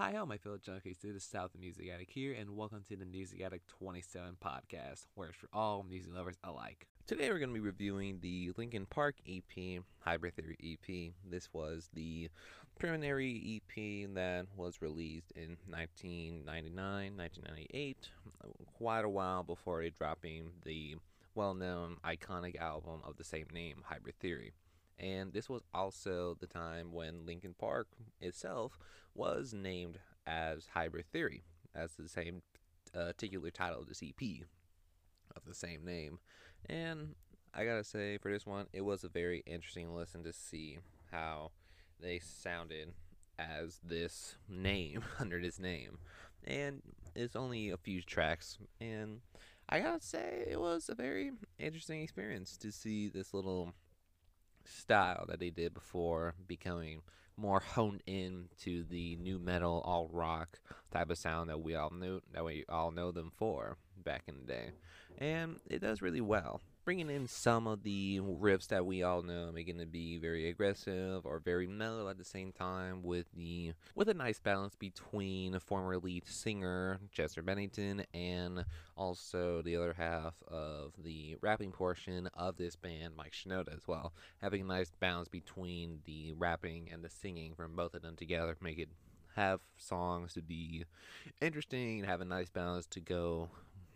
Hi, all my fellow junkies. This the South of Music Addict here, and welcome to the Music Addict 27 podcast, where it's for all music lovers alike. Today, we're going to be reviewing the Linkin Park EP, Hybrid Theory EP. This was the preliminary EP that was released in 1999, 1998, quite a while before dropping the well known, iconic album of the same name, Hybrid Theory. And this was also the time when Linkin Park itself was named as Hybrid Theory, as the same uh, titular title of this EP of the same name. And I gotta say, for this one, it was a very interesting listen to see how they sounded as this name, under this name. And it's only a few tracks, and I gotta say, it was a very interesting experience to see this little style that they did before becoming more honed in to the nu metal all rock type of sound that we all knew that we all know them for back in the day. And it does really well bringing in some of the riffs that we all know, making it be very aggressive or very mellow at the same time, with the with a nice balance between former lead singer Chester Bennington and also the other half of the rapping portion of this band, Mike Shinoda, as well, having a nice balance between the rapping and the singing from both of them together, make it have songs to be interesting and have a nice balance to go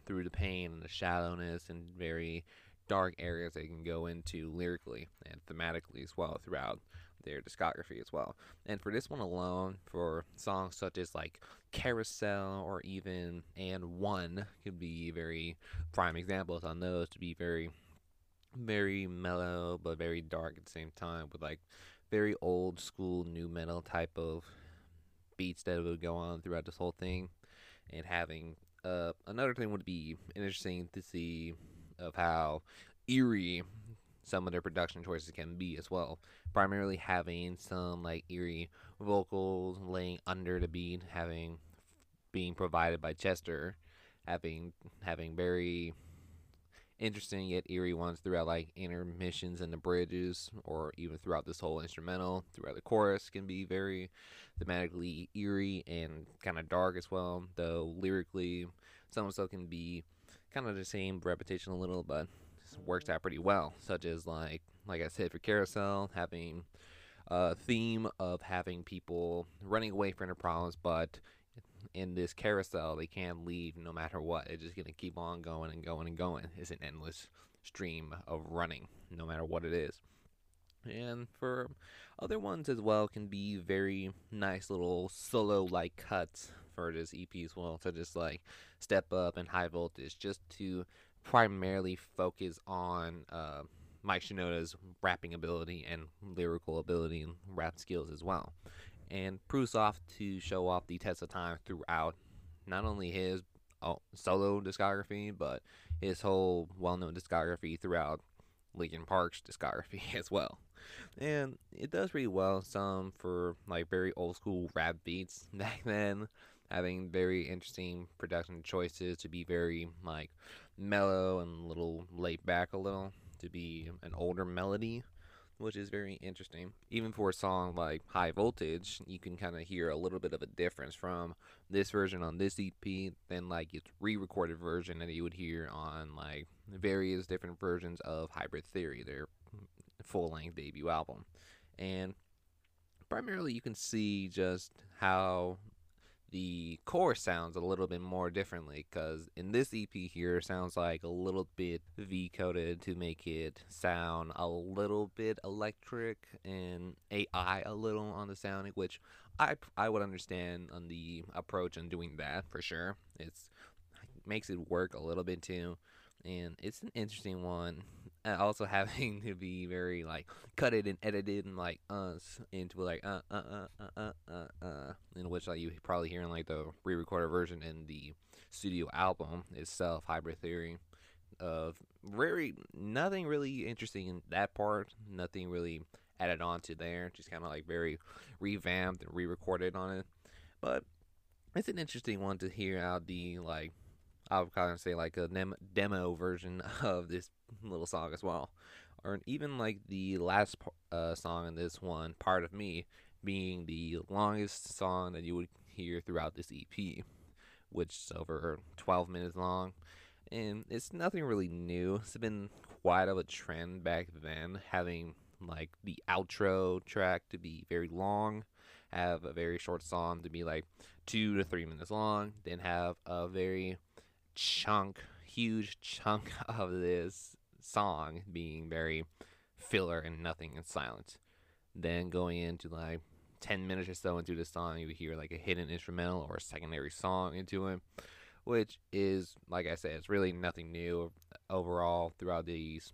through the pain and the shallowness and very dark areas they can go into lyrically and thematically as well throughout their discography as well. And for this one alone, for songs such as like Carousel or even And One could be very prime examples on those to be very very mellow but very dark at the same time with like very old school nu metal type of beats that would go on throughout this whole thing and having uh, another thing would be interesting to see of how eerie some of their production choices can be as well. Primarily having some like eerie vocals laying under the beat, having being provided by Chester, having having very interesting yet eerie ones throughout like intermissions and the bridges or even throughout this whole instrumental throughout the chorus can be very thematically eerie and kind of dark as well though lyrically some of stuff can be kind of the same repetition a little, but works out pretty well. Such as like like I said for Carousel, having a theme of having people running away from their problems, but in this carousel they can't leave no matter what. It's just gonna keep on going and going and going. It's an endless stream of running, no matter what it is. And for other ones as well, can be very nice little solo like cuts for this EP as well, to just like step up and high voltage, just to primarily focus on uh, Mike Shinoda's rapping ability and lyrical ability and rap skills as well. And proves off to show off the test of time throughout not only his oh, solo discography, but his whole well known discography throughout Linkin Park's discography as well. And it does really well, some for like very old school rap beats back then having very interesting production choices to be very like mellow and a little laid back a little to be an older melody which is very interesting. Even for a song like high voltage you can kind of hear a little bit of a difference from this version on this ep than like its re-recorded version that you would hear on like various different versions of hybrid theory their full-length debut album. And primarily you can see just how the core sounds a little bit more differently because in this EP here sounds like a little bit V coded to make it sound a little bit electric and AI a little on the sounding, which I I would understand on the approach and doing that for sure. It's makes it work a little bit too, and it's an interesting one and also having to be very like cut it and edited and like us into like uh uh uh uh uh uh, uh in which like you probably hearing like the re-recorded version in the studio album itself, Hybrid Theory. Of very nothing really interesting in that part, nothing really added on to there, just kind of like very revamped and re-recorded on it. But it's an interesting one to hear out the like I would kind of say like a nem- demo version of this little song as well, or even like the last uh, song in this one, "Part of Me," being the longest song that you would hear throughout this EP, which is over 12 minutes long. And it's nothing really new. It's been quite of a trend back then, having like the outro track to be very long, have a very short song to be like two to three minutes long, then have a very chunk, huge chunk of this song being very filler and nothing and silent. Then going into like 10 minutes or so into the song, you hear like a hidden instrumental or a secondary song into it, which is, like I said, it's really nothing new overall throughout these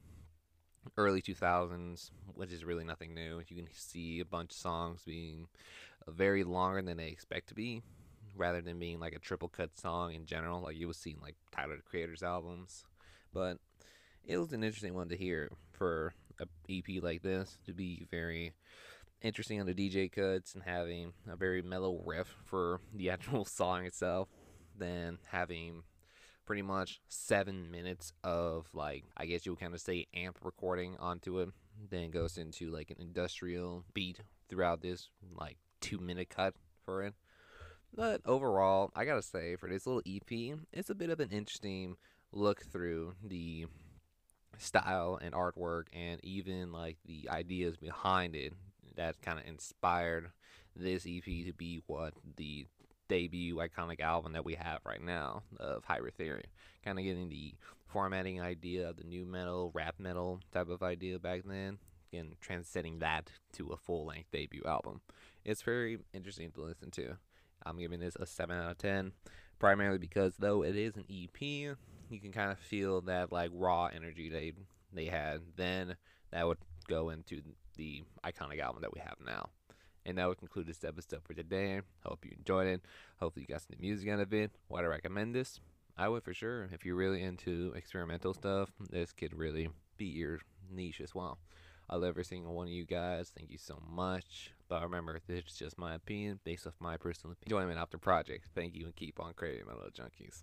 early 2000s, which is really nothing new. You can see a bunch of songs being very longer than they expect to be, rather than being like a triple cut song in general, like you would see in like Tyler the Creator's albums. But it was an interesting one to hear for a EP like this to be very interesting on the DJ cuts and having a very mellow riff for the actual song itself, then having pretty much seven minutes of like I guess you would kind of say amp recording onto it. Then goes into like an industrial beat throughout this like two minute cut for it. But overall, I gotta say for this little EP, it's a bit of an interesting look through the style and artwork and even like the ideas behind it that kind of inspired this EP to be what the debut iconic album that we have right now of Hybrid Theory. Kind of getting the formatting idea of the nu metal, rap metal type of idea back then, and transcending that to a full length debut album. It's very interesting to listen to. I'm giving this a 7 out of 10, primarily because though it is an EP, you can kind of feel that like raw energy they they had then that would go into the iconic album that we have now. And that would conclude this episode for today. Hope you enjoyed it. Hopefully you got some music out of it. Would I recommend this? I would for sure. If you're really into experimental stuff, this could really be your niche as well. I love every single one of you guys. Thank you so much. But remember, this is just my opinion based off my personal enjoyment after project. Thank you and keep on creating, my little junkies.